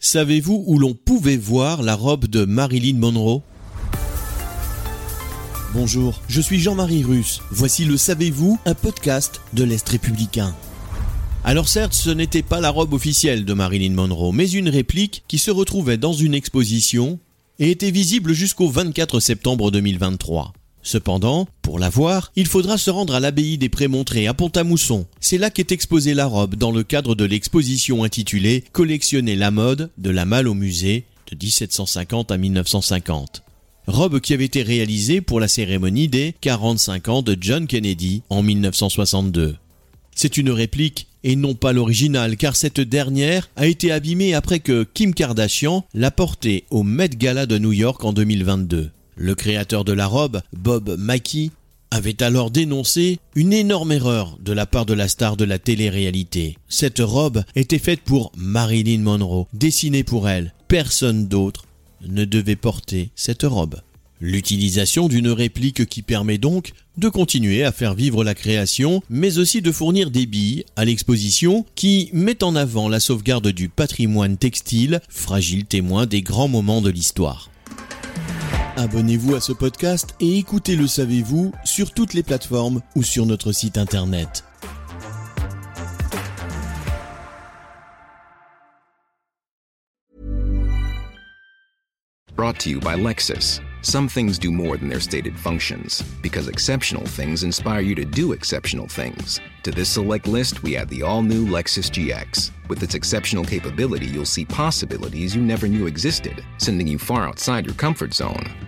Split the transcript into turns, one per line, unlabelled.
Savez-vous où l'on pouvait voir la robe de Marilyn Monroe? Bonjour, je suis Jean-Marie Russe. Voici le Savez-vous, un podcast de l'Est républicain. Alors certes, ce n'était pas la robe officielle de Marilyn Monroe, mais une réplique qui se retrouvait dans une exposition et était visible jusqu'au 24 septembre 2023. Cependant, pour la voir, il faudra se rendre à l'abbaye des Prémontrés à Pont-à-Mousson. C'est là qu'est exposée la robe dans le cadre de l'exposition intitulée Collectionner la mode de la malle au musée de 1750 à 1950. Robe qui avait été réalisée pour la cérémonie des 45 ans de John Kennedy en 1962. C'est une réplique et non pas l'original car cette dernière a été abîmée après que Kim Kardashian l'a portée au Met Gala de New York en 2022. Le créateur de la robe, Bob Mackie, avait alors dénoncé une énorme erreur de la part de la star de la télé-réalité. Cette robe était faite pour Marilyn Monroe, dessinée pour elle. Personne d'autre ne devait porter cette robe. L'utilisation d'une réplique qui permet donc de continuer à faire vivre la création, mais aussi de fournir des billes à l'exposition qui met en avant la sauvegarde du patrimoine textile, fragile témoin des grands moments de l'histoire. Abonnez-vous à ce podcast et écoutez Le Savez-vous sur toutes les plateformes ou sur notre site internet.
Brought to you by Lexus. Some things do more than their stated functions, because exceptional things inspire you to do exceptional things. To this select list, we add the all new Lexus GX. With its exceptional capability, you'll see possibilities you never knew existed, sending you far outside your comfort zone.